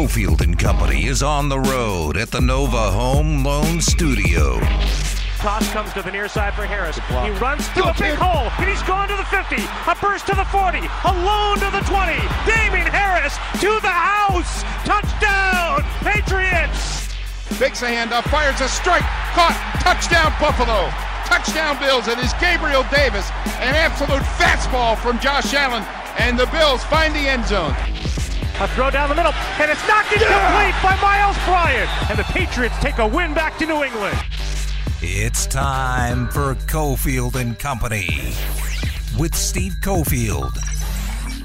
Cofield and Company is on the road at the Nova Home Loan Studio. Toss comes to the near side for Harris. He runs to a big hole, and he's gone to the 50. A burst to the 40. A Alone to the 20. Damien Harris to the house. Touchdown, Patriots. Fakes a handoff, fires a strike. Caught. Touchdown, Buffalo. Touchdown, Bills. It is Gabriel Davis. An absolute fastball from Josh Allen. And the Bills find the end zone. A throw down the middle, and it's knocked incomplete by Myles Bryant. And the Patriots take a win back to New England. It's time for Cofield and Company with Steve Cofield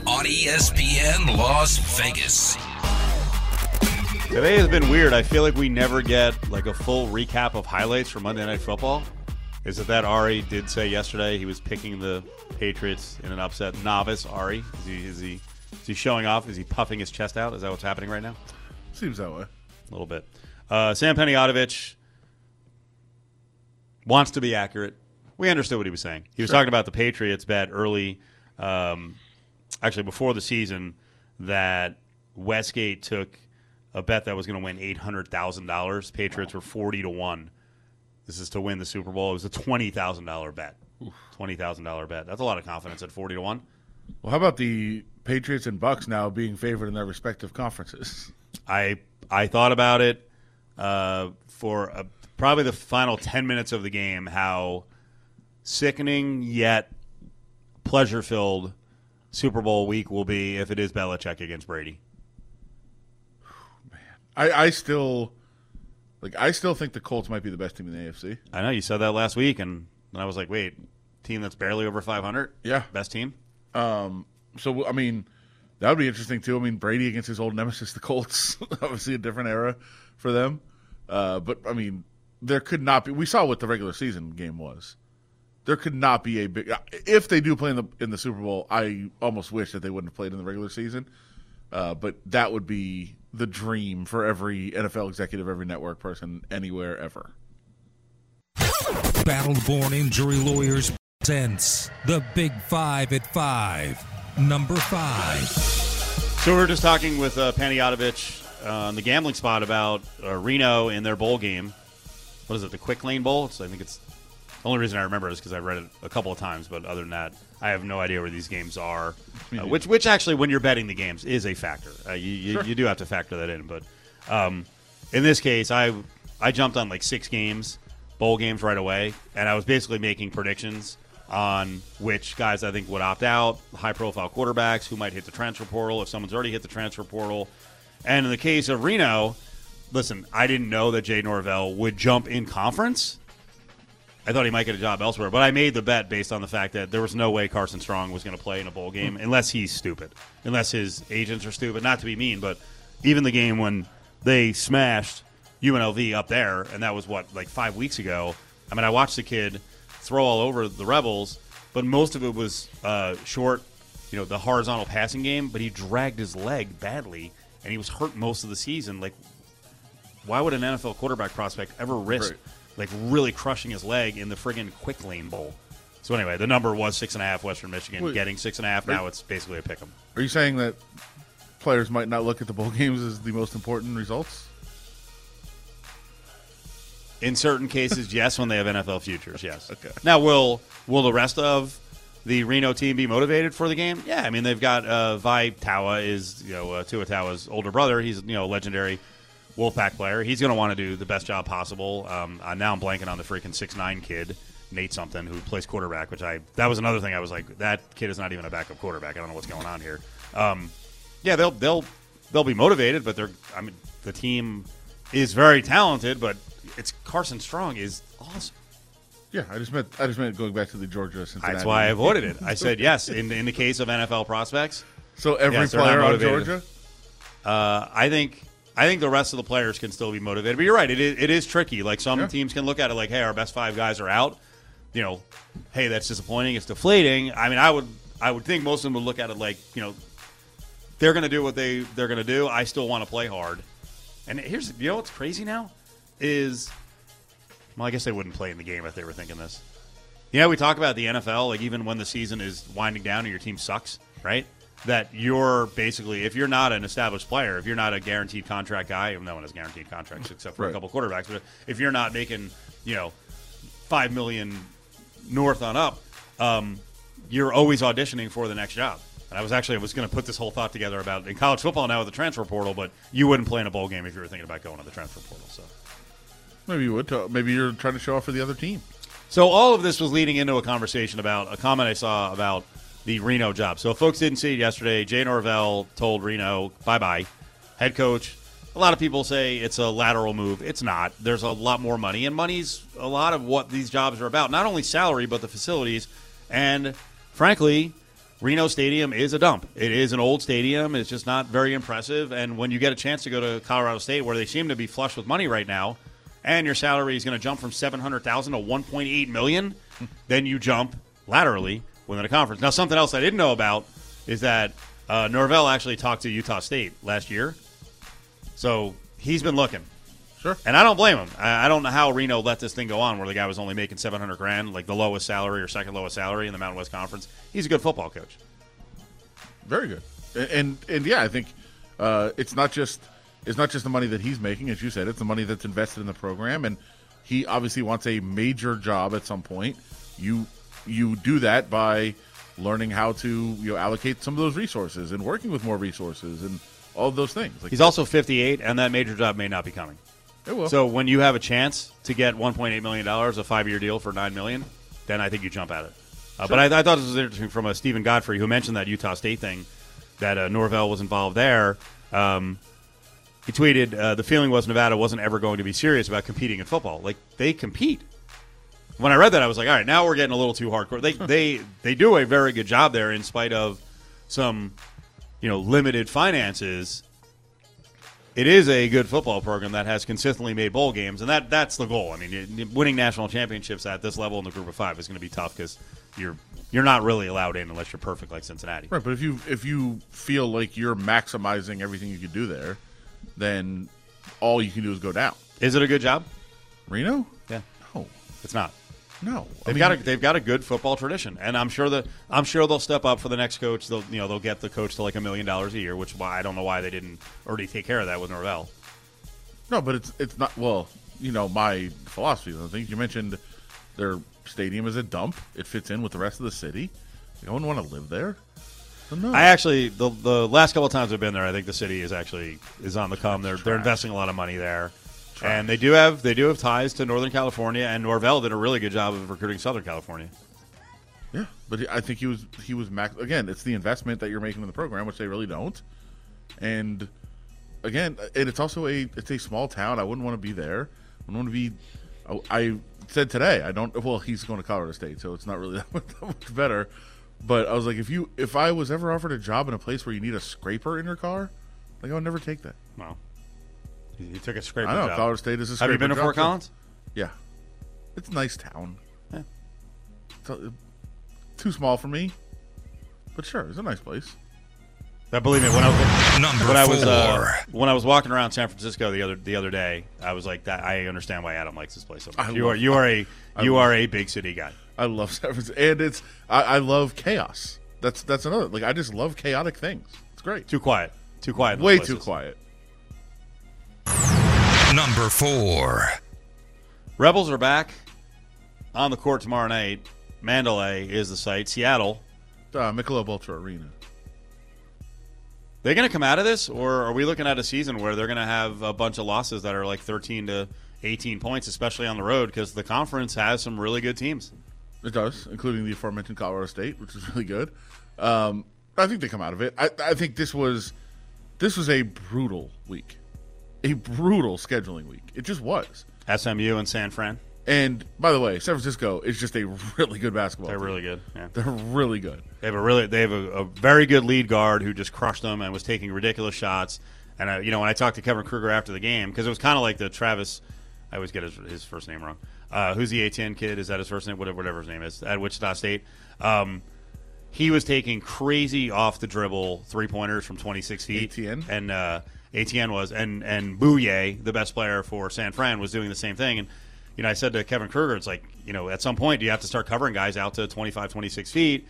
on ESPN Las Vegas. Today has been weird. I feel like we never get like a full recap of highlights from Monday Night Football. Is it that Ari did say yesterday he was picking the Patriots in an upset? Novice Ari is he is he is he showing off? Is he puffing his chest out? Is that what's happening right now? Seems that way. A little bit. Uh, Sam Panayotovich wants to be accurate. We understood what he was saying. He was talking about the Patriots bet early, um, actually before the season, that Westgate took a bet that was going to win eight hundred thousand dollars. Patriots were forty to one. This is to win the Super Bowl. It was a twenty thousand dollar bet. Twenty thousand dollar bet. That's a lot of confidence at forty to one. Well, how about the Patriots and Bucks now being favored in their respective conferences? I I thought about it uh, for uh probably the final ten minutes of the game. How sickening yet pleasure filled Super Bowl week will be if it is Belichick against Brady. Man, I, I still like. I still think the Colts might be the best team in the AFC. I know you said that last week, and, and I was like, wait, team that's barely over five hundred, Yeah. best team. So I mean, that would be interesting too. I mean, Brady against his old nemesis, the Colts. Obviously, a different era for them. Uh, but I mean, there could not be. We saw what the regular season game was. There could not be a big. If they do play in the in the Super Bowl, I almost wish that they wouldn't have played in the regular season. Uh, but that would be the dream for every NFL executive, every network person, anywhere ever. Battleborn Injury Lawyers presents the Big Five at Five. Number five. So we were just talking with uh, Panayotovich uh, on the gambling spot about uh, Reno in their bowl game. What is it? The Quick Lane Bowl. It's, I think it's the only reason I remember is because I read it a couple of times. But other than that, I have no idea where these games are. Uh, which, which actually, when you're betting the games, is a factor. Uh, you, you, you do have to factor that in. But um, in this case, I I jumped on like six games, bowl games right away, and I was basically making predictions on which guys I think would opt out, high profile quarterbacks who might hit the transfer portal if someone's already hit the transfer portal. And in the case of Reno, listen, I didn't know that Jay Norvell would jump in conference. I thought he might get a job elsewhere, but I made the bet based on the fact that there was no way Carson Strong was going to play in a bowl game hmm. unless he's stupid, unless his agents are stupid. Not to be mean, but even the game when they smashed UNLV up there, and that was what like five weeks ago. I mean, I watched the kid throw all over the Rebels, but most of it was uh, short, you know, the horizontal passing game. But he dragged his leg badly, and he was hurt most of the season. Like, why would an NFL quarterback prospect ever risk Right. like really crushing his leg in the friggin' quick lane bowl? So anyway, the number was six and a half. Western Michigan Wait. getting six and a half. Now it's basically a pick 'em. Are you saying that players might not look at the bowl games as the most important results? In certain cases, yes, when they have NFL futures, yes. Okay. Now, will will the rest of the Reno team be motivated for the game? Yeah, I mean they've got uh, Vi Tawa is you know uh, Tua Tawa's older brother. He's you know a legendary Wolfpack player. He's going to want to do the best job possible. Um, uh, now I'm blanking on the freaking six nine kid. Nate something who plays quarterback, which I that was another thing I was like that kid is not even a backup quarterback. I don't know what's going on here. Um, yeah, they'll they'll they'll be motivated, but they're I mean the team is very talented, but it's Carson Strong is awesome. Yeah, I just meant I just meant going back to the Georgia Cincinnati. That's why I avoided it. I said yes in in the case of NFL prospects. So every Yes, player on. Georgia. Uh, I think I think the rest of the players can still be motivated. But you're right; it is, it is tricky. Like some Yeah. teams can look at it like, "Hey, our best five guys are out." You know, hey, that's disappointing. It's deflating. I mean, I would I would think most of them would look at it like, you know, they're going to do what they they're going to do. I still want to play hard. And here's you know what's crazy now is well, I guess they wouldn't play in the game if they were thinking this. You know, we talk about the NFL, like even when the season is winding down and your team sucks, right? that you're basically if you're not an established player, if you're not a guaranteed contract guy, no one has guaranteed contracts except for Right. a couple quarterbacks, but if you're not making you know five million north on up, um, you're always auditioning for the next job. And I was actually I was going to put this whole thought together about in college football now with the transfer portal, but you wouldn't play in a bowl game if you were thinking about going to the transfer portal. So. Maybe you would. Tell, maybe you're trying to show off for the other team. So all of this was leading into a conversation about a comment I saw about the Reno job. So if folks didn't see it yesterday, Jay Norvell told Reno bye bye, head coach. A lot of people say it's a lateral move. It's not. There's a lot more money, and money's a lot of what these jobs are about. Not only salary, but the facilities. And frankly, Reno Stadium is a dump. It is an old stadium. It's just not very impressive. And when you get a chance to go to Colorado State, where they seem to be flush with money right now, and your salary is going to jump from seven hundred thousand to one point eight million, then you jump laterally within a conference. Now, something else I didn't know about is that uh, Norvell actually talked to Utah State last year, so he's been looking. Sure. And I don't blame him. I, I don't know how Reno let this thing go on, where the guy was only making seven hundred grand, like the lowest salary or second lowest salary in the Mountain West Conference. He's a good football coach. Very good. And and, and yeah, I think uh, it's not just it's not just the money that he's making, as you said. It's the money that's invested in the program, and he obviously wants a major job at some point. You you do that by learning how to you know allocate some of those resources and working with more resources and all of those things. Like He's also 58, and that major job may not be coming. it will. So when you have a chance to get 1.8 million dollars, a five-year deal for nine million, then I think you jump at it. Uh, But I, I thought this was interesting from a Stephen Godfrey who mentioned that Utah State thing, that uh, Norvell was involved there. Um, he tweeted, uh, "The feeling was Nevada wasn't ever going to be serious about competing in football. Like they compete." When I read that, I was like, "All right, now we're getting a little too hardcore." They they they do a very good job there, in spite of some, you know, limited finances it is a good football program that has consistently made bowl games, and that that's the goal. I mean, winning national championships at this level in the group of five is going to be tough because you're you're not really allowed in unless you're perfect like Cincinnati. Right, but if you if you feel like you're maximizing everything you could do there, then all you can do is go down. Is it a good job? Reno? Yeah, No, it's not. no. They've mean, got a, they've got a good football tradition, and I'm sure that I'm sure they'll step up for the next coach. They'll you know they'll get the coach to like a million dollars a year, which why I don't know why they didn't already take care of that with Norvell. no, but it's it's not. Well, you know my philosophy. I think you mentioned their stadium is a dump. It fits in with the rest of the city. I wouldn't want to live there. No, I actually the the last couple of times I've been there, I think the city is actually is on the come. They're they're investing a lot of money there, and they do have they do have ties to Northern California. And Norvell did a really good job of recruiting Southern California. yeah, but I think he was he was max. Again, it's the investment that you're making in the program, which they really don't. And again, and it's also a it's a small town. I wouldn't want to be there. I wouldn't want to be. I, I said today I don't. Well, he's going to Colorado State, so it's not really that much, that much better. But I was like, if you if I was ever offered a job in a place where you need a scraper in your car, like I would never take that. Well, he, he took a scraper I know job. Colorado State is a. Have Scraper you been to job, Fort too. Collins? Yeah, it's a nice town. Yeah. It's a- too small for me, but sure, it's a nice place. That believe me, when I was Number when I was uh, when I was walking around San Francisco the other the other day, I was like, that I understand why Adam likes this place so much. I You are love- you are a I you love- are a big city guy. I love San Francisco, and it's I, I love chaos. That's that's another like I just love chaotic things. It's great. Too quiet. Too quiet. Way those too quiet. Number four. Rebels are back on the court tomorrow night. Mandalay is the site. Seattle. Uh, Michelob Ultra Arena. They're going to come out of this, or are we looking at a season where they're going to have a bunch of losses that are like 13 to 18 points, especially on the road, because the conference has some really good teams. It does, including the aforementioned Colorado State, which is really good. Um, I think they come out of it. I, I think this was this was a brutal week, a brutal scheduling week. It just was. SMU and San Fran. And by the way, San Francisco is just a really good basketball. They're team. really good. Yeah. They're really good. They have a really they have a, a very good lead guard who just crushed them and was taking ridiculous shots. And I, you know when I talked to Kevin Kruger after the game because it was kind of like the Travis, I always get his, his first name wrong. Uh, who's the Etienne kid? Is that his first name? Whatever, whatever his name is at Wichita State. Um, he was taking crazy off the dribble three pointers from 26 feet. Etienne? and uh, Etienne was and and Bouyea, the best player for San Fran, was doing the same thing. And you know, I said to Kevin Kruger, it's like you know, at some point, do you have to start covering guys out to 25, 26 feet?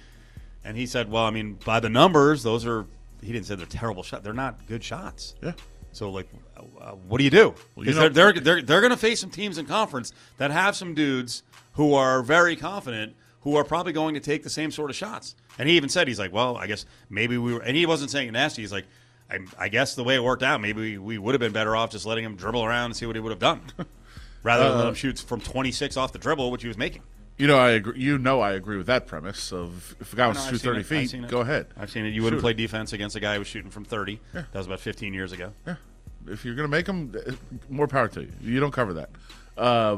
And he said, "Well, I mean, by the numbers, those are." He didn't say they're terrible shots. They're not good shots. Yeah. So, like, uh, what do you do? Well, you know- they're they're they're, they're going to face some teams in conference that have some dudes who are very confident, who are probably going to take the same sort of shots. And he even said, he's like, "Well, I guess maybe we were." And he wasn't saying it nasty. He's like, "I, I guess the way it worked out, maybe we, we would have been better off just letting him dribble around and see what he would have done, rather than Uh, let him shoot from 26 off the dribble, which he was making." You know, I agree. You know, I agree with that premise. Of if a guy wants No, to shoot thirty. Feet, go ahead. I've seen it. You wouldn't Shoot play defense against a guy who was shooting from 30. That was about 15 years ago. Yeah. If you're going to make them, more power to you. You don't cover that. Uh,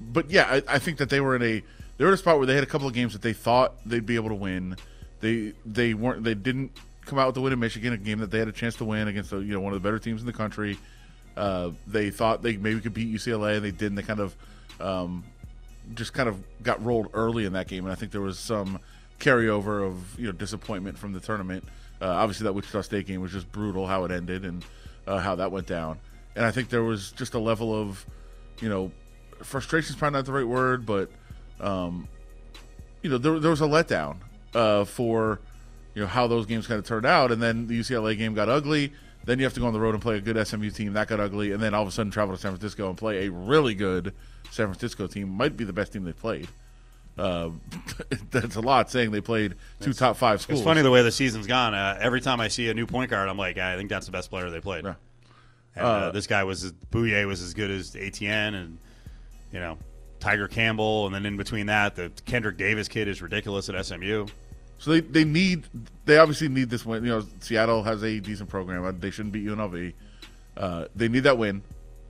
but yeah, I, I think that they were in a they were in a spot where they had a couple of games that they thought they'd be able to win. They they weren't. They didn't come out with the win in Michigan, a game that they had a chance to win against the, you know one of the better teams in the country. Uh, they thought they maybe could beat UCLA, and they didn't. They kind of um, just kind of got rolled early in that game, and I think there was some carryover of you know disappointment from the tournament. Uh, obviously, that Wichita State game was just brutal how it ended and uh, how that went down, and I think there was just a level of you know frustration is probably not the right word, but um, you know there, there was a letdown uh, for you know how those games kind of turned out, and then the UCLA game got ugly. Then you have to go on the road and play a good SMU team that got ugly, and then all of a sudden travel to San Francisco and play a really good San Francisco team, might be the best team they played. Uh, that's a lot saying they played two top five schools. It's funny the way the season's gone. Uh, every time I see a new point guard, I'm like, I think that's the best player they played. Yeah. And, uh, this guy was Bouyea was as good as Etienne, and you know Tiger Campbell, and then in between that, the Kendrick Davis kid is ridiculous at SMU. So they, they need they obviously need this win. You know, Seattle has a decent program. Uh, They shouldn't beat UNLV. Uh, they need that win,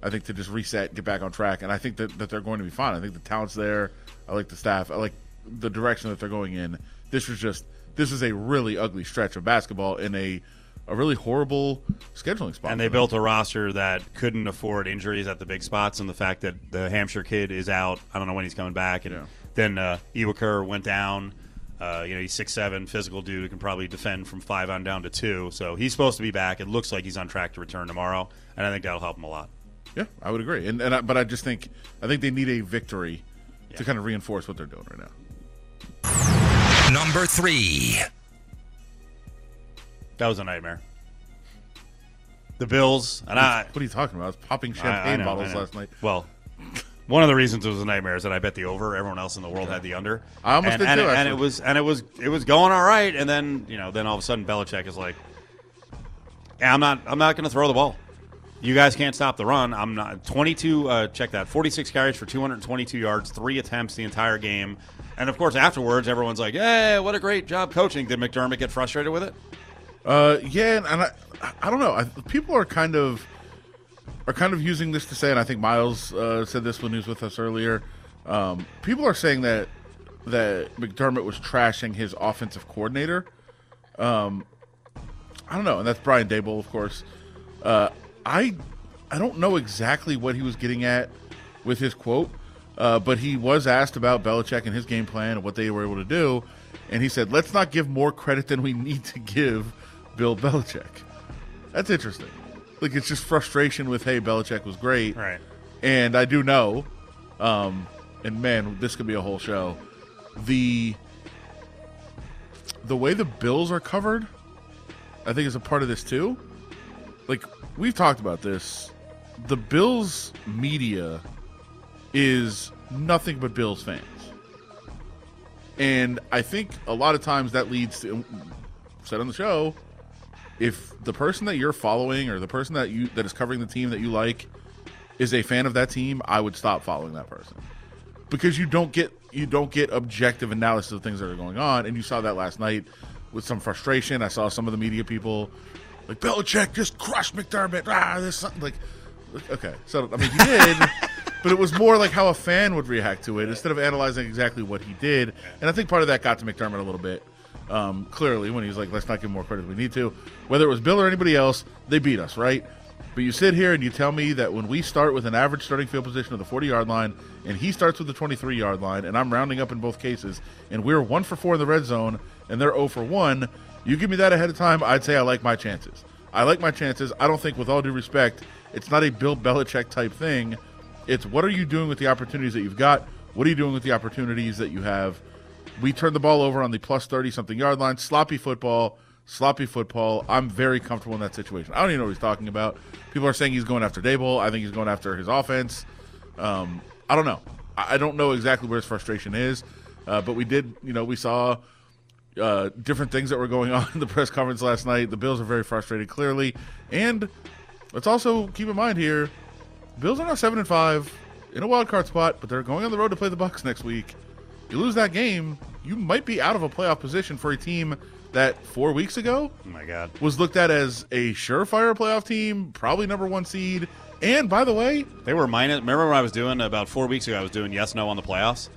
I think, to just reset, get back on track. And I think that, that they're going to be fine. I think the talent's there. I like the staff. I like the direction that they're going in. This was just this is a really ugly stretch of basketball in a a really horrible scheduling spot. And they built a roster that couldn't afford injuries at the big spots, and the fact that the Hampshire kid is out. I don't know when he's coming back, and Yeah. then uh, Iwuakor went down. Uh, you know, he's six seven, physical dude who can probably defend from five on down to two. So he's supposed to be back. It looks like he's on track to return tomorrow, and I think that'll help him a lot. Yeah, I would agree. And, and I, but I just think I think they need a victory to kind of reinforce what they're doing right now. Number three. That was a nightmare. The Bills and I. What are you talking about? I was popping I- I champagne know, bottles last night. Well, one of the reasons it was a nightmare is that I bet the over. Everyone else in the world had the under. I almost and, did and, too, it, and it was and it was it was going all right, and then you know then all of a sudden Belichick is like, I'm not I'm not going to throw the ball. You guys can't stop the run. I'm not 22. Uh, check that 46 carries for 222 yards, three attempts the entire game, and of course afterwards everyone's like, "Hey, what a great job coaching." Did McDermott get frustrated with it? Uh, yeah, and, I, I don't know. I, people are kind of are kind of using this to say, and I think Miles uh, said this when he was with us earlier. Um, people are saying that that McDermott was trashing his offensive coordinator. Um, I don't know, and that's Brian Daboll, of course. Uh, I I don't know exactly what he was getting at with his quote, uh, but he was asked about Belichick and his game plan and what they were able to do, and he said, "Let's not give more credit than we need to give Bill Belichick." That's interesting. Like it's just frustration with, "Hey, Belichick was great," Right. and I do know, um, and man, this could be a whole show. The the way the Bills are covered, I think, is a part of this too. Like we've talked about this, the Bills media is nothing but Bills fans, and I think a lot of times that leads to said on the show. If the person that you're following or the person that you that is covering the team that you like is a fan of that team, I would stop following that person because you don't get you don't get objective analysis of things that are going on, and you saw that last night with some frustration. I saw some of the media people like Belichick just crushed McDermott. Ah, there's something like okay, so I mean he did, but it was more like how a fan would react to it instead of analyzing exactly what he did. And I think part of that got to McDermott a little bit. Um, clearly, when he's like, "Let's not give more credit than we need to," whether it was Bill or anybody else, they beat us, right? But you sit here and you tell me that when we start with an average starting field position of the 40 yard line, and he starts with the 23 yard line, and I'm rounding up in both cases, and we're one for four in the red zone, and they're 0 for one, you give me that ahead of time, I'd say I like my chances. I like my chances. I don't think, with all due respect, it's not a Bill Belichick type thing. It's what are you doing with the opportunities that you've got? What are you doing with the opportunities that you have? We turned the ball over on the plus 30 something yard line. Sloppy football, sloppy football. I'm very comfortable in that situation. I don't even know what he's talking about. People are saying he's going after Daboll. I think he's going after his offense. Um, I don't know. I I don't know exactly where his frustration is, uh, but we did, you know, we saw uh, different things that were going on in the press conference last night. The Bills are very frustrated, clearly, and let's also keep in mind here: Bills are now seven and five in a wild card spot, but they're going on the road to play the Bucks next week. You lose that game, you might be out of a playoff position for a team that four weeks ago Oh my god. was looked at as a surefire playoff team, probably number one seed. And by the way, They were minus. Remember when I was doing about four weeks ago? I was doing yes, no on the playoffs.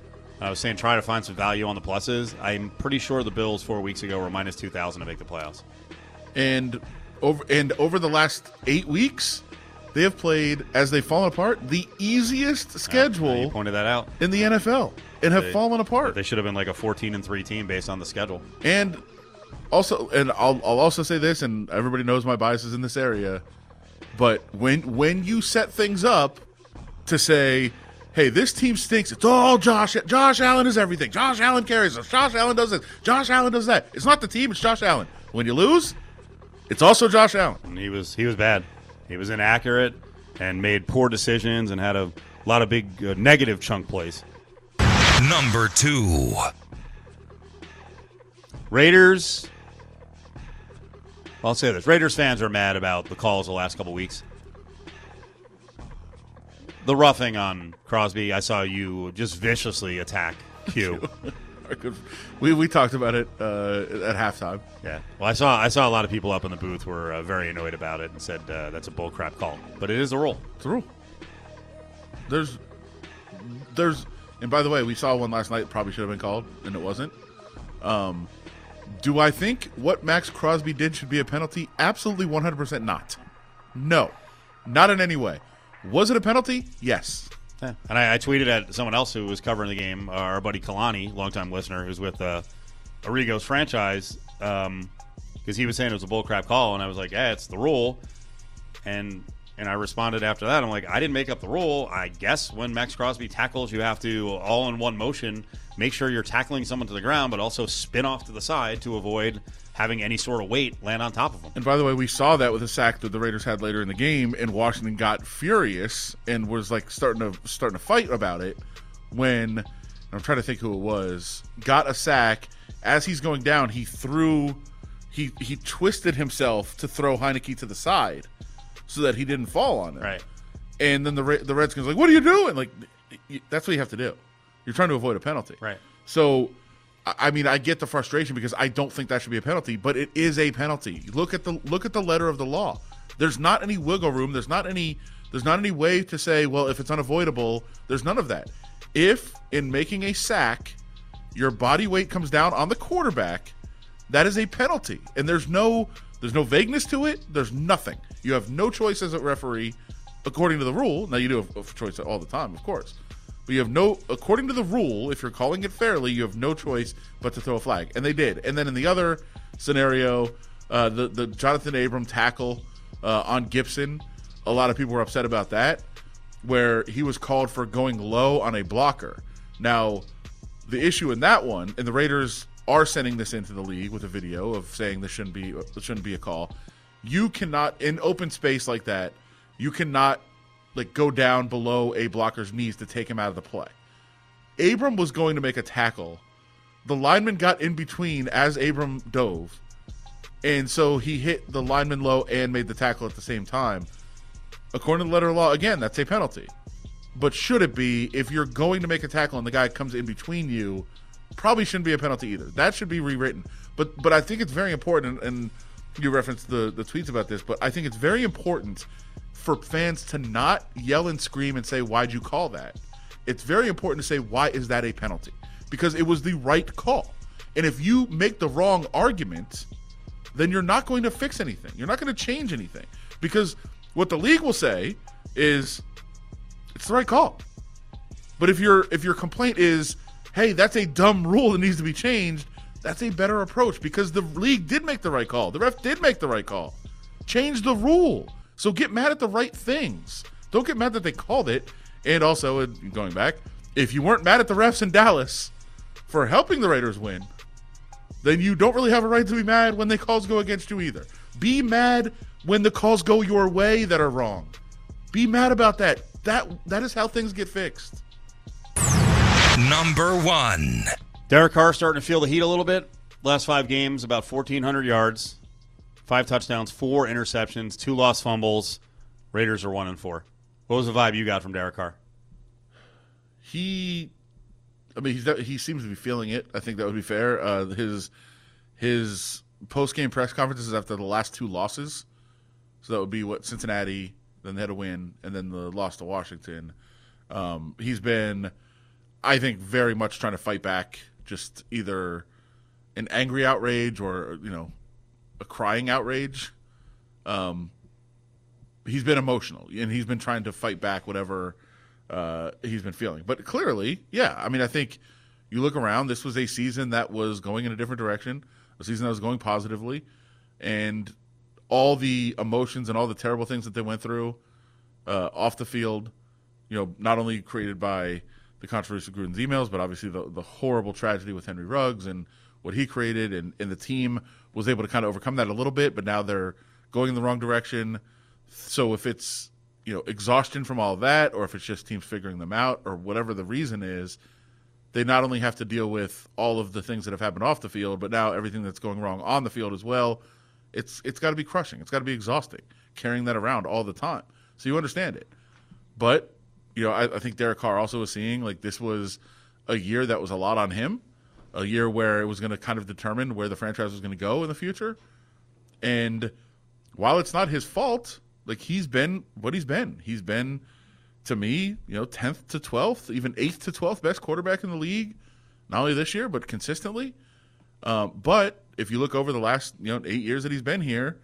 I was saying try to find some value on the pluses. I'm pretty sure the Bills four weeks ago were minus two thousand to make the playoffs. and over and over the last eight weeks, they have played as they've fallen apart the easiest schedule pointed that out. in the NFL and have They- fallen apart. They should have been like a 14 and three team based on the schedule. And also, and I'll, I'll also say this, and everybody knows my biases in this area, but when when you set things up to say, "Hey, this team stinks," it's all Josh. Josh Allen is everything. Josh Allen carries us. Josh Allen does this. Josh Allen does that. It's not the team. It's Josh Allen. When you lose, it's also Josh Allen. He was he was bad. He was inaccurate and made poor decisions and had a lot of big uh, negative chunk plays. Number two. Raiders. I'll say this: Raiders fans are mad about the calls the last couple weeks. The roughing on Crosby, I saw you just viciously attack Q. We we talked about it uh, at halftime. yeah, well, I saw I saw a lot of people up in the booth were uh, very annoyed about it and said uh, that's a bullcrap call, but it is a rule. It's a rule. There's, there's, and by the way, we saw one last night. Probably should have been called, and it wasn't. Um, do I think what Max Crosby did should be a penalty? Absolutely, 100% not. No, not in any way. Was it a penalty? Yes. Yeah. And I, I tweeted at someone else who was covering the game, uh, our buddy Kalani, longtime listener, who's with uh, Arrigo's franchise, because he was saying it was a bullcrap call, and I was like, "Yeah, it's the rule." And and I responded after that. I'm like, I didn't make up the rule. I guess when Max Crosby tackles, you have to all in one motion make sure you're tackling someone to the ground, but also spin off to the side to avoid having any sort of weight land on top of them. And by the way, we saw that with a sack that the Raiders had later in the game, and Washington got furious and was like starting to starting to fight about it when I'm trying to think who it was got a sack as he's going down. He threw, he he twisted himself to throw Heinicke to the side so that he didn't fall on it. Right. And then the the Redskins like, what are you doing? Like, that's what you have to do. You're trying to avoid a penalty. Right. So, I I mean, I get the frustration because I don't think that should be a penalty, but it is a penalty. Look at the look at the letter of the law. There's not any wiggle room. There's not any. There's not any way to say, well, if it's unavoidable, there's none of that. If in making a sack, your body weight comes down on the quarterback, that is a penalty, and there's no there's no vagueness to it. There's nothing. You have no choice as a referee, according to the rule. Now you do have a choice all the time, of course, but you have no according to the rule. If you're calling it fairly, you have no choice but to throw a flag, and they did. And then in the other scenario, uh, the the Johnathan Abram tackle uh, on Gibson, a lot of people were upset about that, where he was called for going low on a blocker. Now, the issue in that one, and the Raiders are sending this into the league with a video of saying this shouldn't be this shouldn't be a call. You cannot in open space like that. You cannot like go down below a blocker's knees to take him out of the play. Abram was going to make a tackle. The lineman got in between as Abram dove, and so he hit the lineman low and made the tackle at the same time. According to the letter of law, again, that's a penalty. But should it be if you're going to make a tackle and the guy comes in between you? Probably shouldn't be a penalty either. That should be rewritten. But but I think it's very important, and you referenced the the tweets about this. But I think it's very important for fans to not yell and scream and say, "Why'd you call that?" It's very important to say, "Why is that a penalty?" Because it was the right call. And if you make the wrong argument, then you're not going to fix anything. You're not going to change anything. Because what the league will say is it's the right call. But if your if your complaint is, hey, that's a dumb rule that needs to be changed, that's a better approach because the league did make the right call. The ref did make the right call. Change the rule. So get mad at the right things. Don't get mad that they called it. And also, uh, going back, if you weren't mad at the refs in Dallas for helping the Raiders win, then you don't really have a right to be mad when the calls go against you either. Be mad when the calls go your way that are wrong. Be mad about that. That that is how things get fixed. Number one. Derek Carr starting to feel the heat a little bit. Last five games, about 1,400 yards, five touchdowns, four interceptions, two lost fumbles. Raiders are one and four. What was the vibe you got from Derek Carr? He, I mean, he's, he seems to be feeling it. I think that would be fair. Uh, his his post game press conferences after the last two losses, so that would be what Cincinnati, then they had a win, and then the loss to Washington. Um, he's been, I think, very much trying to fight back. Just either an angry outrage or you know, a crying outrage. Um, he's been emotional and he's been trying to fight back whatever uh, he's been feeling. But clearly, yeah, I mean, I think you look around. This was a season that was going in a different direction, a season that was going positively, and all the emotions and all the terrible things that they went through uh, off the field. You know, not only created by the controversy of Gruden's emails, but obviously the, the horrible tragedy with Henry Ruggs and what he created, and, and the team was able to kind of overcome that a little bit. But now they're going in the wrong direction. So if it's you know exhaustion from all that, or if it's just teams figuring them out, or whatever the reason is, they not only have to deal with all of the things that have happened off the field, but now everything that's going wrong on the field as well. It's it's got to be crushing. It's got to be exhausting carrying that around all the time. So you understand it, but you know I, I think Derek Carr also was seeing like this was a year that was a lot on him, a year where it was going to kind of determine where the franchise was going to go in the future, and while it's not his fault, like he's been what he's been. He's been to me, you know, tenth to twelfth, even eighth to twelfth best quarterback in the league, not only this year but consistently. Um, but if you look over the last you know eight years that he's been here,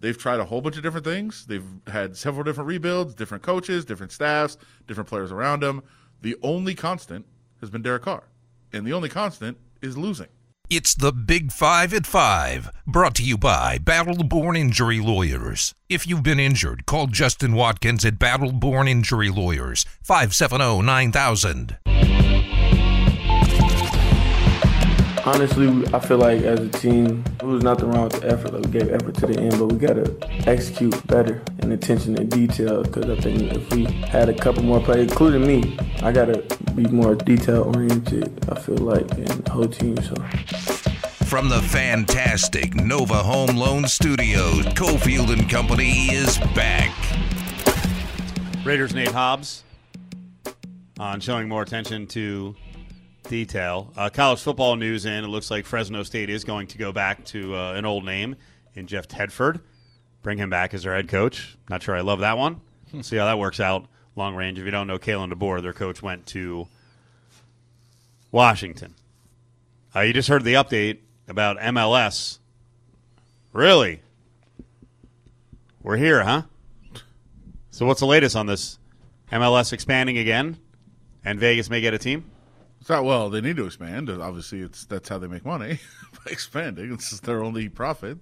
they've tried a whole bunch of different things. They've had several different rebuilds, different coaches, different staffs, different players around them. The only constant has been Derek Carr, and the only constant is losing. It's the Big Five at Five, brought to you by Battle Born Injury Lawyers. If you've been injured, call Justin Watkins at Battle Born Injury Lawyers, 570 9000. Honestly, I feel like as a team, it was nothing wrong with the effort. Like we gave effort to the end, but we gotta execute better and attention to detail. Because I think if we had a couple more plays, including me, I gotta be more detail oriented. I feel like and the whole team. So. From the fantastic Nova Home Loan Studios, Cofield and Company is back. Raiders Nate Hobbs on showing more attention to detail. Uh, college football news in it looks like Fresno State is going to go back to uh, an old name in Jeff Tedford. Bring him back as their head coach. Not sure I love that one. See how that works out long range. If you don't know, Kalen DeBoer, their coach, went to Washington. Uh, you just heard the update about MLS. Really? We're here, huh? So what's the latest on this? MLS expanding again, and Vegas may get a team. Not well. They need to expand. Obviously, it's that's how they make money by expanding. It's their only profit,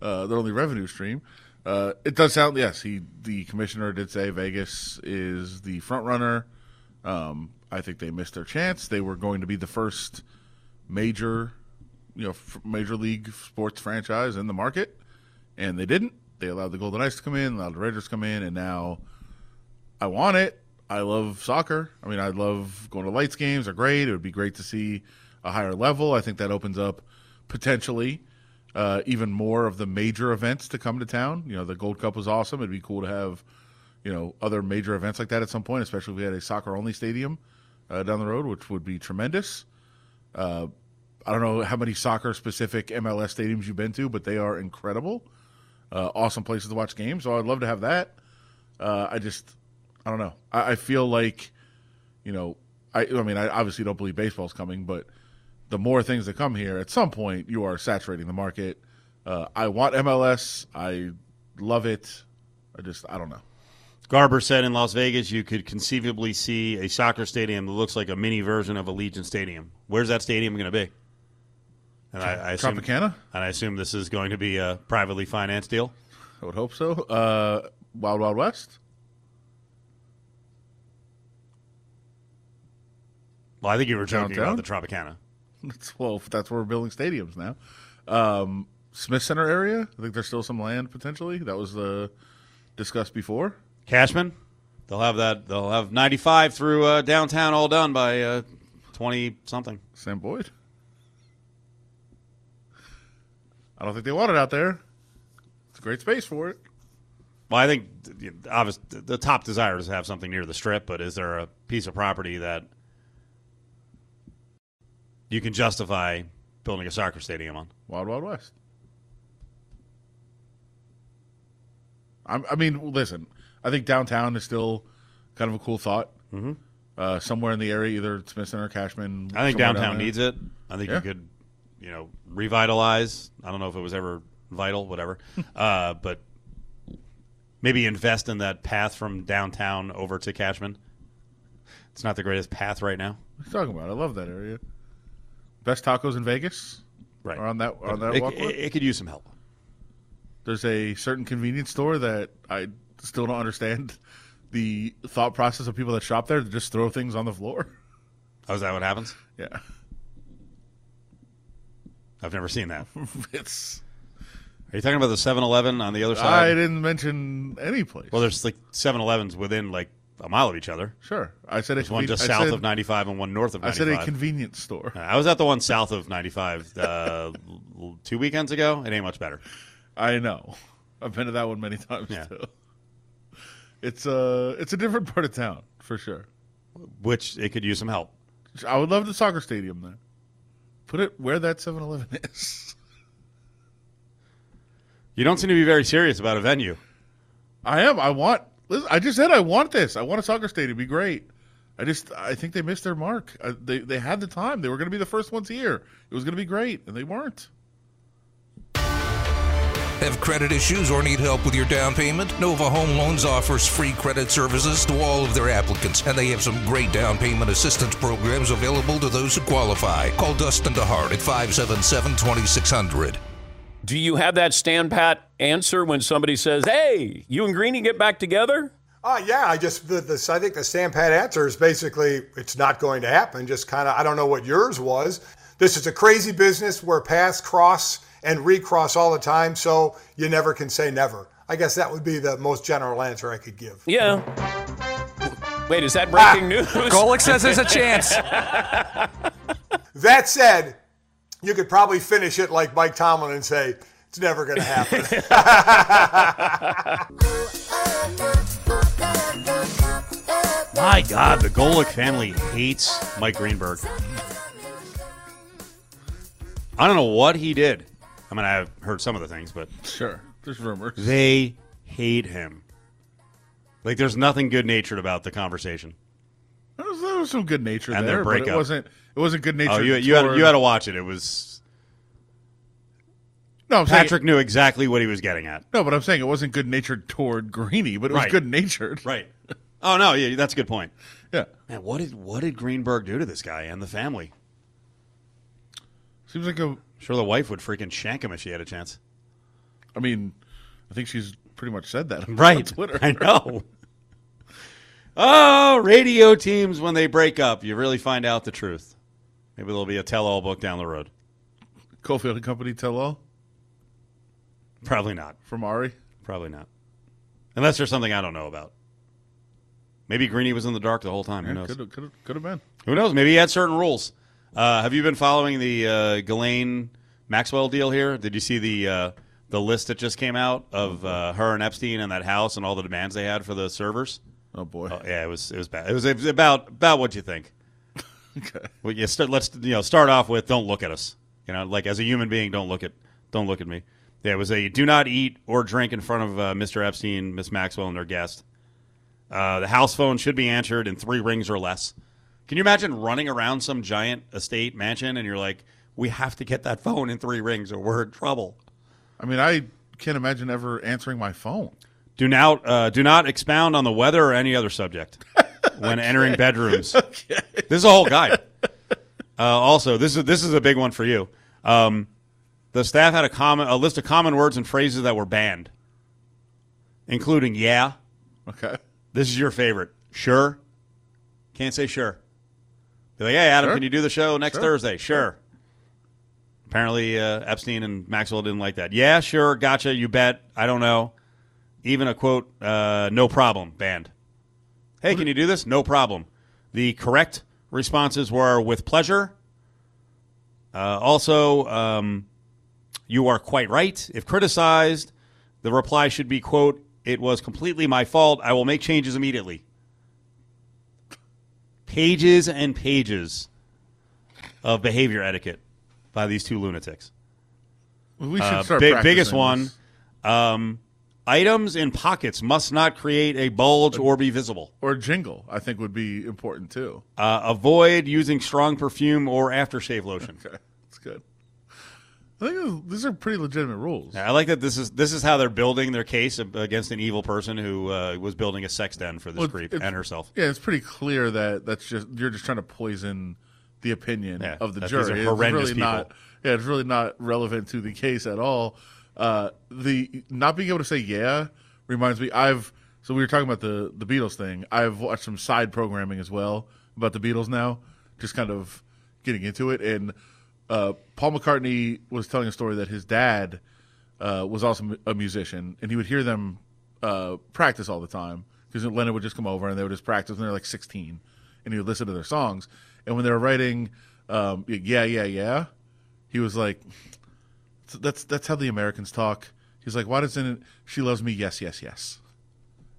uh, their only revenue stream. Uh, it does sound yes. He the commissioner did say Vegas is the front runner. Um, I think they missed their chance. They were going to be the first major, you know, f- major league sports franchise in the market, and they didn't. They allowed the Golden Knights to come in, allowed the Raiders to come in, and now I want it. I love soccer. I mean, I love going to lights games. Are great. It would be great to see a higher level. I think that opens up potentially uh, even more of the major events to come to town. You know, the Gold Cup was awesome. It'd be cool to have you know other major events like that at some point, especially if we had a soccer only stadium uh, down the road, which would be tremendous. Uh, I don't know how many soccer specific MLS stadiums you've been to, but they are incredible. Uh, awesome places to watch games. So I'd love to have that. Uh, I just I don't know. I, I feel like, you know, I, I mean, I obviously don't believe baseball's coming, but the more things that come here, at some point, you are saturating the market. Uh, I want MLS. I love it. I just, I don't know. Garber said in Las Vegas you could conceivably see a soccer stadium that looks like a mini version of Allegiant Stadium. Where's that stadium going to be? And I, I assume, Tropicana? And I assume this is going to be a privately financed deal. I would hope so. Uh, Wild Wild West. Well, I think you were joking Downtown? about the Tropicana. That's, well, that's where we're building stadiums now. Um, Smith Center area. I think there's still some land potentially. That was uh, discussed before. Cashman, they'll have that. They'll have 95 through uh, downtown all done by uh, 20 something. Sam Boyd. I don't think they want it out there. It's a great space for it. Well, I think obviously the top desire is to have something near the strip, but is there a piece of property that you can justify building a soccer stadium on? Wild Wild West. I'm, I mean, listen. I think downtown is still kind of a cool thought. Mm-hmm. Uh, somewhere in the area, either Smith Center or Cashman. I think downtown down needs it. I think Yeah. you could, you know, revitalize. I don't know if it was ever vital, whatever. uh, but maybe invest in that path from downtown over to Cashman. It's not the greatest path right now. What are you talking about? I love that area. Best tacos in Vegas. Right Are on that on that it, walkway. it, it could use some help. There's a certain convenience store that I still don't understand the thought process of people that shop there to just throw things on the floor. Oh, is that what happens? Yeah, I've never seen that. it's. Are you talking about the 7-Eleven on the other side? I didn't mention any place. well, there's like 7-Elevens within like a mile of each other. sure. I said a There's one just I south said- of 95 and one north of 95. I said a convenience store. I was at the one south of 95 uh, two weekends ago. It ain't much better. I know. I've been to that one many times Yeah. too. It's a it's a different part of town for sure. Which it could use some help. I would love the soccer stadium there. Put it where that 7-Eleven is. You don't seem to be very serious about a venue. I am. I want. Listen, I just said I want this. I want a soccer stadium. It'd be great. I just I think they missed their mark. Uh, they they had the time. They were going to be the first ones here. It was going to be great, and they weren't. Have credit issues or need help with your down payment? Nova Home Loans offers free credit services to all of their applicants, and they have some great down payment assistance programs available to those who qualify. Call Dustin DeHart at 577 2600. Do you have that stand pat answer when somebody says, "Hey, you and Greeny get back together"? Uh, yeah, I just the, this, I think the Stampat answer is basically it's not going to happen. Just kind of I don't know what yours was. This is a crazy business where paths cross and recross all the time, so you never can say never. I guess that would be the most general answer I could give. Yeah. Wait, is that breaking news? Golic says there's a chance. That said, you could probably finish it like Mike Tomlin and say it's never going to happen. My God, the Golic family hates Mike Greenberg. I don't know what he did. I mean, I've heard some of the things, but Sure. There's rumors. they hate him. Like, there's nothing good natured about the conversation. There was, there was some good nature And their there, but it breakup. wasn't. It wasn't good oh, nature. Oh, you, you, had, you had to watch it. It was. No, I'm saying- Patrick knew exactly what he was getting at. no, but I'm saying it wasn't good natured toward Greeny, but it was Right. good natured. Right. Oh, no, yeah, that's a good point. Yeah. Man, what did what did Greenberg do to this guy and the family? Seems like a. Sure, the wife would freaking shank him if she had a chance. I mean, I think she's pretty much said that on Right. Twitter. I know. oh, radio teams when they break up, you really find out the truth. Maybe there'll be a tell-all book down the road. Cofield and Company tell all Probably not. from Ari. Probably not. Unless there's something I don't know about. Maybe Greeny was in the dark the whole time. Who knows? Could have, could have, could have been. Who knows? Maybe he had certain rules. Uh, have you been following the uh, Ghislaine Maxwell deal here? Did you see the uh, the list that just came out of uh, her and Epstein and that house and all the demands they had for the servers? Oh boy. Oh, yeah, it was it was bad. It was, it was about about what you think. Okay. Well, you start, let's you know start off with don't look at us. You know, like as a human being, don't look at don't look at me. Yeah, it was a do not eat or drink in front of uh, Mr. Epstein, Miss Maxwell, and their guest. Uh, the house phone should be answered in three rings or less. Can you imagine running around some giant estate mansion and you're like, we have to get that phone in three rings or we're in trouble. I mean, I can't imagine ever answering my phone. Do not uh, do not expound on the weather or any other subject when entering bedrooms. This is a whole guide. Uh, also, this is this is a big one for you. Um, the staff had a common a list of common words and phrases that were banned, including "yeah." Okay. This is your favorite. Sure. Can't say sure. Be like, hey, Adam, Sure. can you do the show next Sure. Thursday? Sure. Apparently, uh, Epstein and Maxwell didn't like that. Yeah, sure, gotcha. You bet. I don't know. Even a quote, uh, no problem, banned. Hey, can you do this? No problem. The correct responses were with pleasure. Uh, also, um, you are quite right. If criticized, the reply should be, quote, it was completely my fault. I will make changes immediately. Pages and pages of behavior etiquette by these two lunatics. We should Uh, start. big- biggest one. Um, items in pockets must not create a bulge or be visible. or jingle. I think would be important too. Uh, avoid using strong perfume or aftershave lotion. Okay, that's good. I think these are pretty legitimate rules. I like that this is this is how they're building their case against an evil person who uh, was building a sex den for this Well, creep and herself. Yeah, it's pretty clear that that's just you're just trying to poison the opinion Yeah, of the jury. these are It's horrendous really not. Yeah, it's really not relevant to the case at all. Uh, the not being able to say yeah reminds me. I've so we were talking about the the Beatles thing. I've watched some side programming as well about the Beatles now, just kind of getting into it. And uh, Paul McCartney was telling a story that his dad uh, was also a musician, and he would hear them uh, practice all the time because Lennon would just come over and they would just practice and they're like 16, and he would listen to their songs. And when they were writing, um, yeah, yeah, yeah, he was like, "That's that's how the Americans talk." He's like, "Why doesn't it, she loves me? Yes, yes, yes."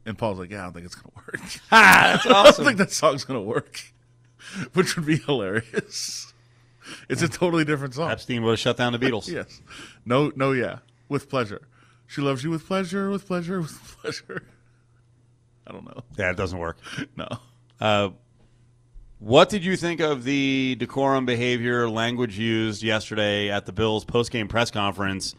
And Paul's like, "Yeah, I don't think it's gonna work. Ah, that's I don't think that song's gonna work," which would be hilarious. It's a totally different song. Epstein would have shut down the Beatles. Yes. No, no, yeah. With pleasure. She loves you with pleasure, with pleasure, with pleasure. I don't know. Yeah, it doesn't work. No. Uh, what did you think of the decorum behavior language used yesterday at the Bills postgame press conference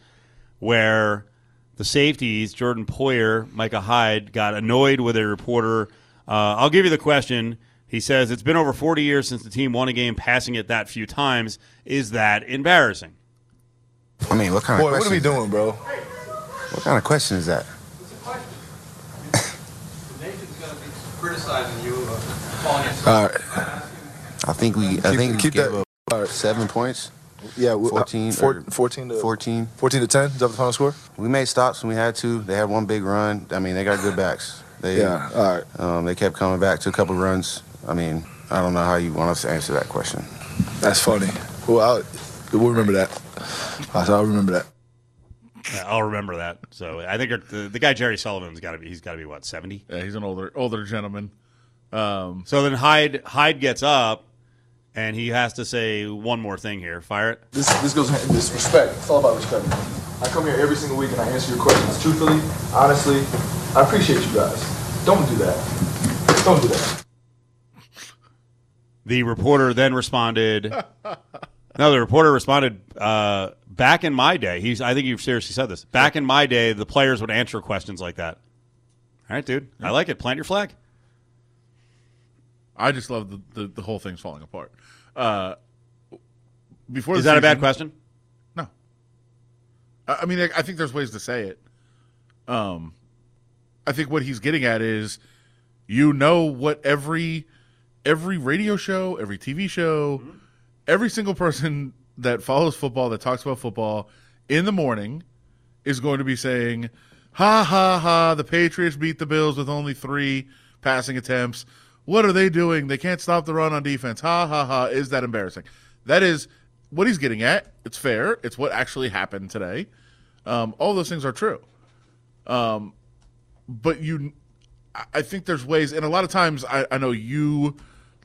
where the safeties, Jordan Poyer, Micah Hyde, got annoyed with a reporter? Uh, I'll give you the question. He says, It's been over 40 years since the team won a game passing it that few times. Is that embarrassing? I mean, what kind of Boy, what question? are we doing, bro? What kind of question is that? Nathan's gonna be criticizing you, uh, calling it. All right. I think we. I Keep- think we keep gave that- up seven points. Yeah, we- uh, 14 four- 14 to 14. 14 to 10. Is that the final score? We made stops when we had to. They had one big run. I mean, they got good backs. They, Yeah, all right. Um, they kept coming back to a couple of runs. I mean, I don't know how you want us to answer that question. That's funny. Well, I'll, we'll remember that. I'll I'll remember that. I'll remember that. So I think the, the guy Jerry Sullivan's got to be. He's got to be what seventy. Yeah, he's an older older gentleman. Um, So then Hyde Hyde gets up, and he has to say one more thing here. Fire it. This this goes this respect. It's all about respect. I come here every single week and I answer your questions truthfully, honestly. I appreciate you guys. Don't do that. Don't do that. The reporter then responded. no, the reporter responded. Uh, back in my day, he's. I think you've seriously said this. Back in my day, the players would answer questions like that. All right, dude. I like it. Plant your flag. I just love the, the, the whole thing's falling apart. Uh, before Is that a bad question? No. I, I mean, I, I think there's ways to say it. Um, I think what he's getting at is, you know, what every every radio show, every TV show, every single person that follows football that talks about football in the morning is going to be saying, "Ha ha ha! The Patriots beat the Bills with only three passing attempts. What are they doing? They can't stop the run on defense. Ha ha ha! Is that embarrassing?" That is what he's getting at. It's fair. It's what actually happened today. Um, all those things are true. Um, but you, I- I think there's ways, and a lot of times I, I know you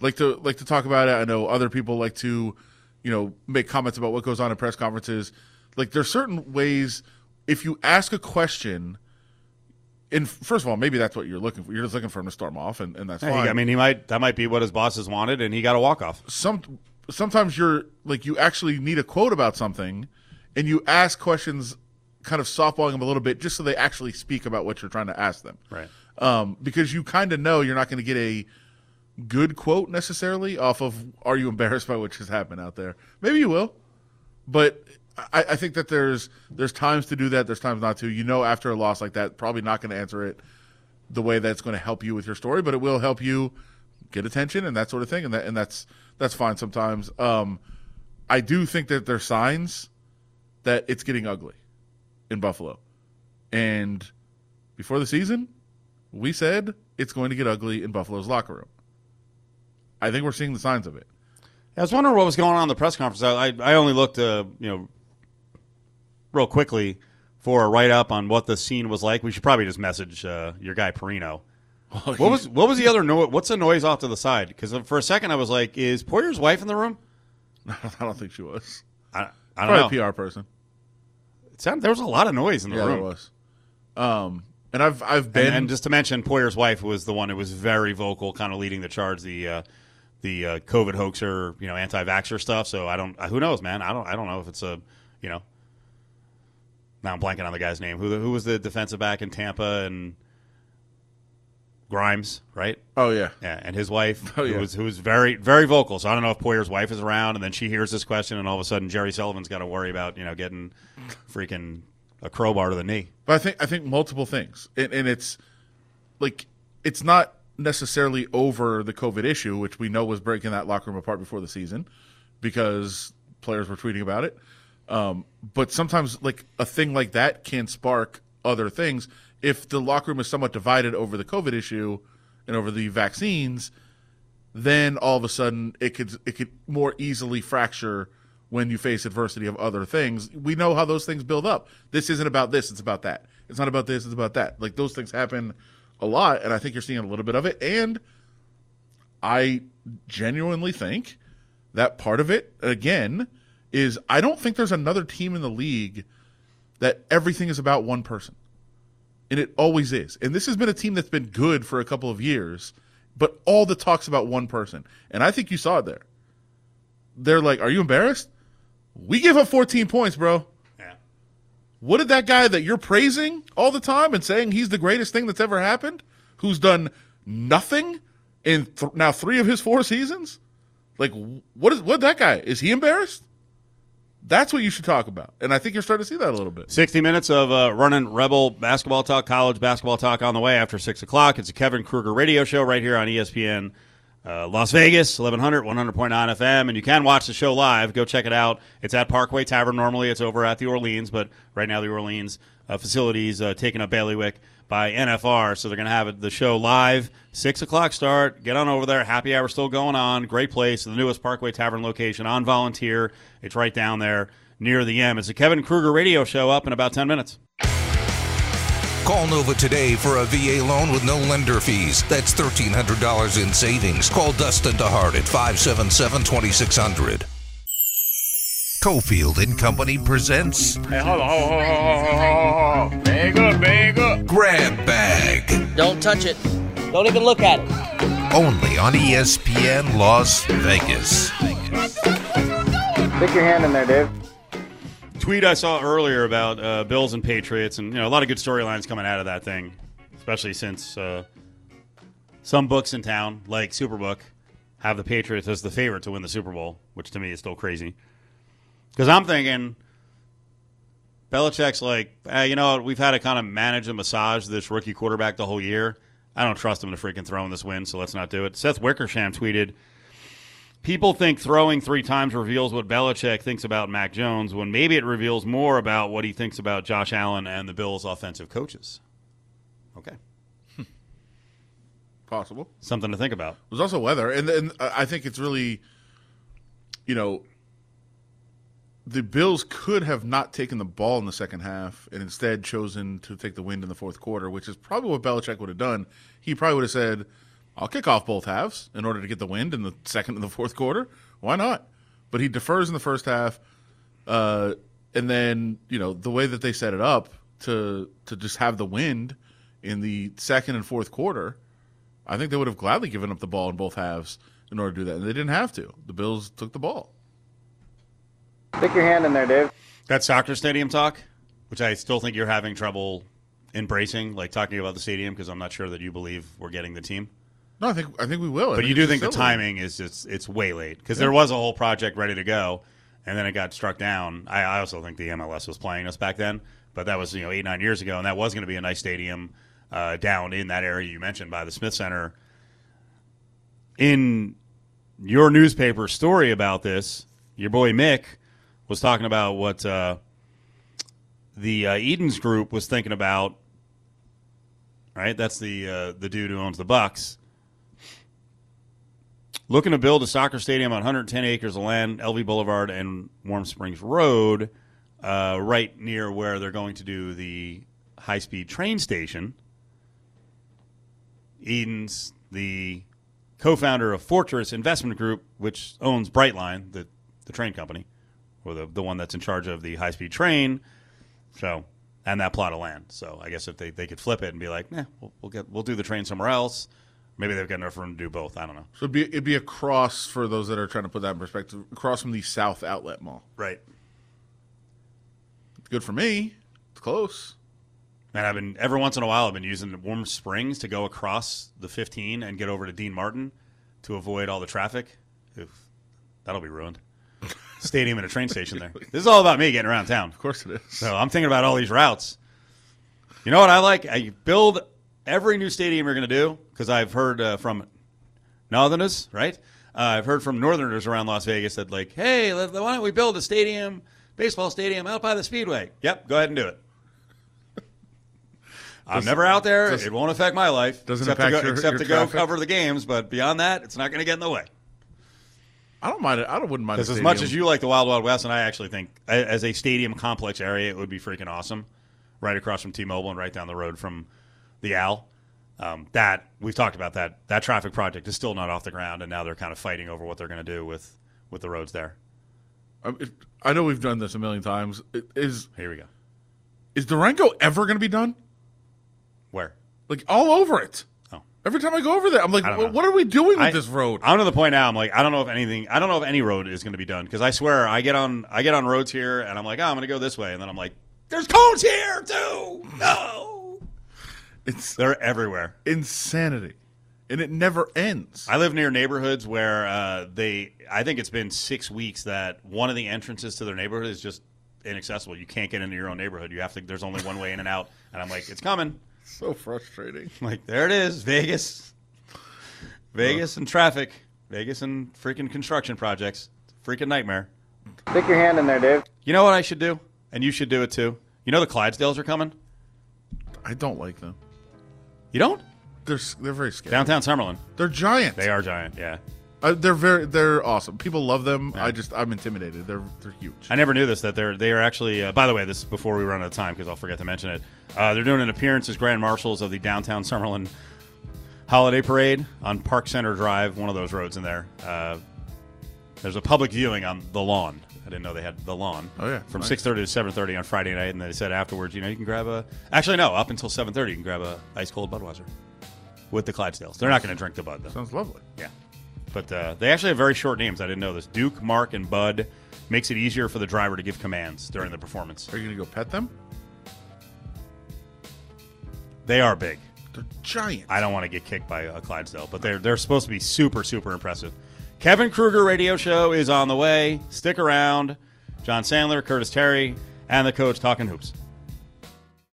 like to like to talk about it. I know other people like to, you know, make comments about what goes on in press conferences. Like there's certain ways if you ask a question. And first of all, maybe that's what you're looking for. You're just looking for him to storm off, and, and that's Yeah, fine. I mean, he might. That might be what his bosses wanted, and he got a walk off. some sometimes you're like you actually need a quote about something and you ask questions kind of softballing them a little bit just so they actually speak about what you're trying to ask them Right. um, because you kind of know you're not going to get a good quote necessarily off of are you embarrassed by what just happened out there maybe you will but I, I think that there's there's times to do that there's times not to you know after a loss like that probably not going to answer it the way that's going to help you with your story but it will help you get attention and that sort of thing and that and that's that's fine sometimes um i do think that there's signs that it's getting ugly in Buffalo. And before the season, we said it's going to get ugly in Buffalo's locker room. I think we're seeing the signs of it. I was wondering what was going on in the press conference. I, I only looked, uh, you know, real quickly for a write up on what the scene was like. We should probably just message uh, your guy Perino. what was what was the other noise? What's the noise off to the side? Because for a second I was like, "Is Poyer's wife in the room?" I don't think she was. I, I don't Probably know. a PR person. It sounded, there was a lot of noise in the Yeah, room. there was. Um, and I've I've been And, and just to mention, Poyer's wife was the one who was very vocal, kind of leading the charge. The uh, the uh, COVID hoaxer, you know, anti-vaxxer stuff. So I don't. Who knows, man? I don't. I don't know if it's a, you know. Now I'm blanking on the guy's name. Who who was the defensive back in Tampa and Grimes, right? Oh yeah, yeah. And his wife, Oh, who was who was very very vocal. So I don't know if Poyer's wife is around, and then she hears this question, and all of a sudden Jerry Sullivan's got to worry about you know getting freaking a crowbar to the knee. But I think I think multiple things, and, and it's like it's not necessarily over the COVID issue, which we know was breaking that locker room apart before the season, because players were tweeting about it. Um, but sometimes, like a thing like that can spark other things. If the locker room is somewhat divided over the COVID issue and over the vaccines, then all of a sudden it could it could more easily fracture when you face adversity of other things. We know how those things build up. This isn't about this, it's about that. It's not about this, it's about that. Like those things happen a lot and I think you're seeing a little bit of it and I genuinely think that part of it again is I don't think there's another team in the league that everything is about one person. And it always is. And this has been a team that's been good for a couple of years, but all the talks about one person. And I think you saw it there. They're like, Are you embarrassed? We give up 14 points, bro. What did that guy that you're praising all the time and saying he's the greatest thing that's ever happened, who's done nothing in th- now three of his four seasons? Like, what is what that guy? Is he embarrassed? That's what you should talk about. And I think you're starting to see that a little bit. 60 minutes of uh, running Rebel basketball talk, college basketball talk on the way after 6 o'clock. It's a Kevin Kruger radio show right here on ESPN uh, Las Vegas, 1100, 100.9 FM. And you can watch the show live. Go check it out. It's at Parkway Tavern. Normally it's over at the Orleans, but right now the Orleans uh, facilities uh, taking up bailiwick by NFR. So they're going to have the show live, 6 o'clock start. Get on over there. Happy hour still going on. Great place. The newest Parkway Tavern location on Volunteer. It's right down there near the M. It's a Kevin Kruger radio show up in about 10 minutes. Call Nova today for a VA loan with no lender fees. That's $1,300 in savings. Call Dustin DeHart at 577 2600. Cofield and Company presents Hey, hold on, hold on, hold on, hold on, hold on. Bag up, bag up. Grab Bag. Don't touch it. Don't even look at it. Only on ESPN Las Vegas. Stick your hand in there, Dave. Tweet I saw earlier about uh, Bills and Patriots, and you know a lot of good storylines coming out of that thing, especially since uh, some books in town, like Superbook, have the Patriots as the favorite to win the Super Bowl, which to me is still crazy. Because I'm thinking Belichick's like, eh, you know, we've had to kind of manage and massage this rookie quarterback the whole year. I don't trust him to freaking throw in this win, so let's not do it. Seth Wickersham tweeted. People think throwing three times reveals what Belichick thinks about Mac Jones, when maybe it reveals more about what he thinks about Josh Allen and the Bills' offensive coaches. Okay. Possible. Something to think about. There's also weather, and and I think it's really, you know, the Bills could have not taken the ball in the second half and instead chosen to take the wind in the fourth quarter, which is probably what Belichick would have done. He probably would have said, "I'll kick off both halves in order to get the wind in the second and the fourth quarter. Why not?" But he defers in the first half, uh, and then you know the way that they set it up to to just have the wind in the second and fourth quarter. I think they would have gladly given up the ball in both halves in order to do that, and they didn't have to. The Bills took the ball. Stick your hand in there, Dave. That soccer stadium talk, which I still think you're having trouble embracing, like talking about the stadium, because I'm not sure that you believe we're getting the team. No, I think I think we will. I But you do think the timing is it's it's way late because Yeah. there was a whole project ready to go, and then it got struck down. I, I also think the MLS was playing us back then, but that was you know eight nine years ago, and that was going to be a nice stadium uh, down in that area you mentioned by the Smith Center. In your newspaper story about this, your boy Mick was talking about what uh, the uh, Edens Group was thinking about. Right, that's the uh, the dude who owns the Bucks. Looking to build a soccer stadium on 110 acres of land, LV Boulevard and Warm Springs Road, uh, right near where they're going to do the high speed train station. Edens, the co founder of Fortress Investment Group, which owns Brightline, the, the train company, or the, the one that's in charge of the high speed train. So, and that plot of land. So, I guess if they, they could flip it and be like, nah, we'll, we'll, get, we'll do the train somewhere else. Maybe they've got enough room to do both. I don't know. So it'd be it'd be across for those that are trying to put that in perspective, across from the South Outlet Mall. Right. Good for me. It's close. And I've been every once in a while I've been using Warm Springs to go across the 15 and get over to Dean Martin to avoid all the traffic. Oof, that'll be ruined. Stadium and a train station there. This is all about me getting around town. Of course it is. So I'm thinking about all these routes. You know what I like? I build every new stadium you're going to do because I've heard uh, from Northerners, right? Uh, I've heard from Northerners around Las Vegas that like, hey, why don't we build a stadium, baseball stadium out by the Speedway? Yep, go ahead and do it. I'm Does- never out there. does- it won't affect my life. Doesn't except impact to go, your- except your to go cover the games. But beyond that, it's not going to get in the way. I don't mind it. I don't wouldn't mind. Because as much as you like the Wild Wild West, and I actually think as a stadium complex area, it would be freaking awesome, right across from T-Mobile and right down the road from the Al. Um, that we've talked about that. That traffic project is still not off the ground, and now they're kind of fighting over what they're going to do with with the roads there. Um, it- I know we've done this a million times. It- Is Here we go. is Durango ever going to be done? Where? Like all over it. Oh. Every time I go over there, I'm like, "Well, what are we doing with I- this road? I'm to the point now. I'm like, I don't know if anything. I don't know if any road is going to be done because I swear I get on I get on roads here and I'm like, oh, I'm going to go this way, and then I'm like, there's cones here too. No, It's they're everywhere. insanity, and it never ends. I live near neighborhoods where uh, they. I think it's been six weeks that one of the entrances to their neighborhood is just inaccessible. You can't get into your own neighborhood. You have to. There's only one way in and out. And I'm like, it's coming. so frustrating. I'm like there it is, Vegas, Vegas and traffic, Vegas and freaking construction projects. Freaking nightmare. Stick your hand in there, Dave. You know what I should do, and you should do it too. You know the Clydesdales are coming. I don't like them. You don't? They're they're very scary. Downtown Summerlin. They're giant. They are giant. Yeah. Uh, they're very they're awesome. People love them. I just I'm intimidated. They're they're huge. I never knew this that they're they are actually. Uh, by the way, this is before we run out of time because I'll forget to mention it. Uh, they're doing an appearance as grand marshals of the downtown Summerlin holiday parade on Park Center Drive, one of those roads in there. Uh, there's a public viewing on the lawn. I didn't know they had the lawn. Oh, yeah. from Nice. six thirty to seven thirty on Friday night, and they said afterwards, you know, you can grab a. Actually, no, up until seven thirty, you can grab a ice cold Budweiser with the Clydesdales. They're not going to drink the Bud though. Sounds lovely. Yeah. But uh, they actually have very short names. I didn't know this. Duke, Mark, and Bud makes it easier for the driver to give commands during the performance. Are you gonna go pet them? They are big. They're giant. I don't want to get kicked by a Clydesdale, but they're they're supposed to be super super impressive. Kevin Kruger radio show is on the way. Stick around. John Sandler, Curtis Terry, and the coach talking hoops.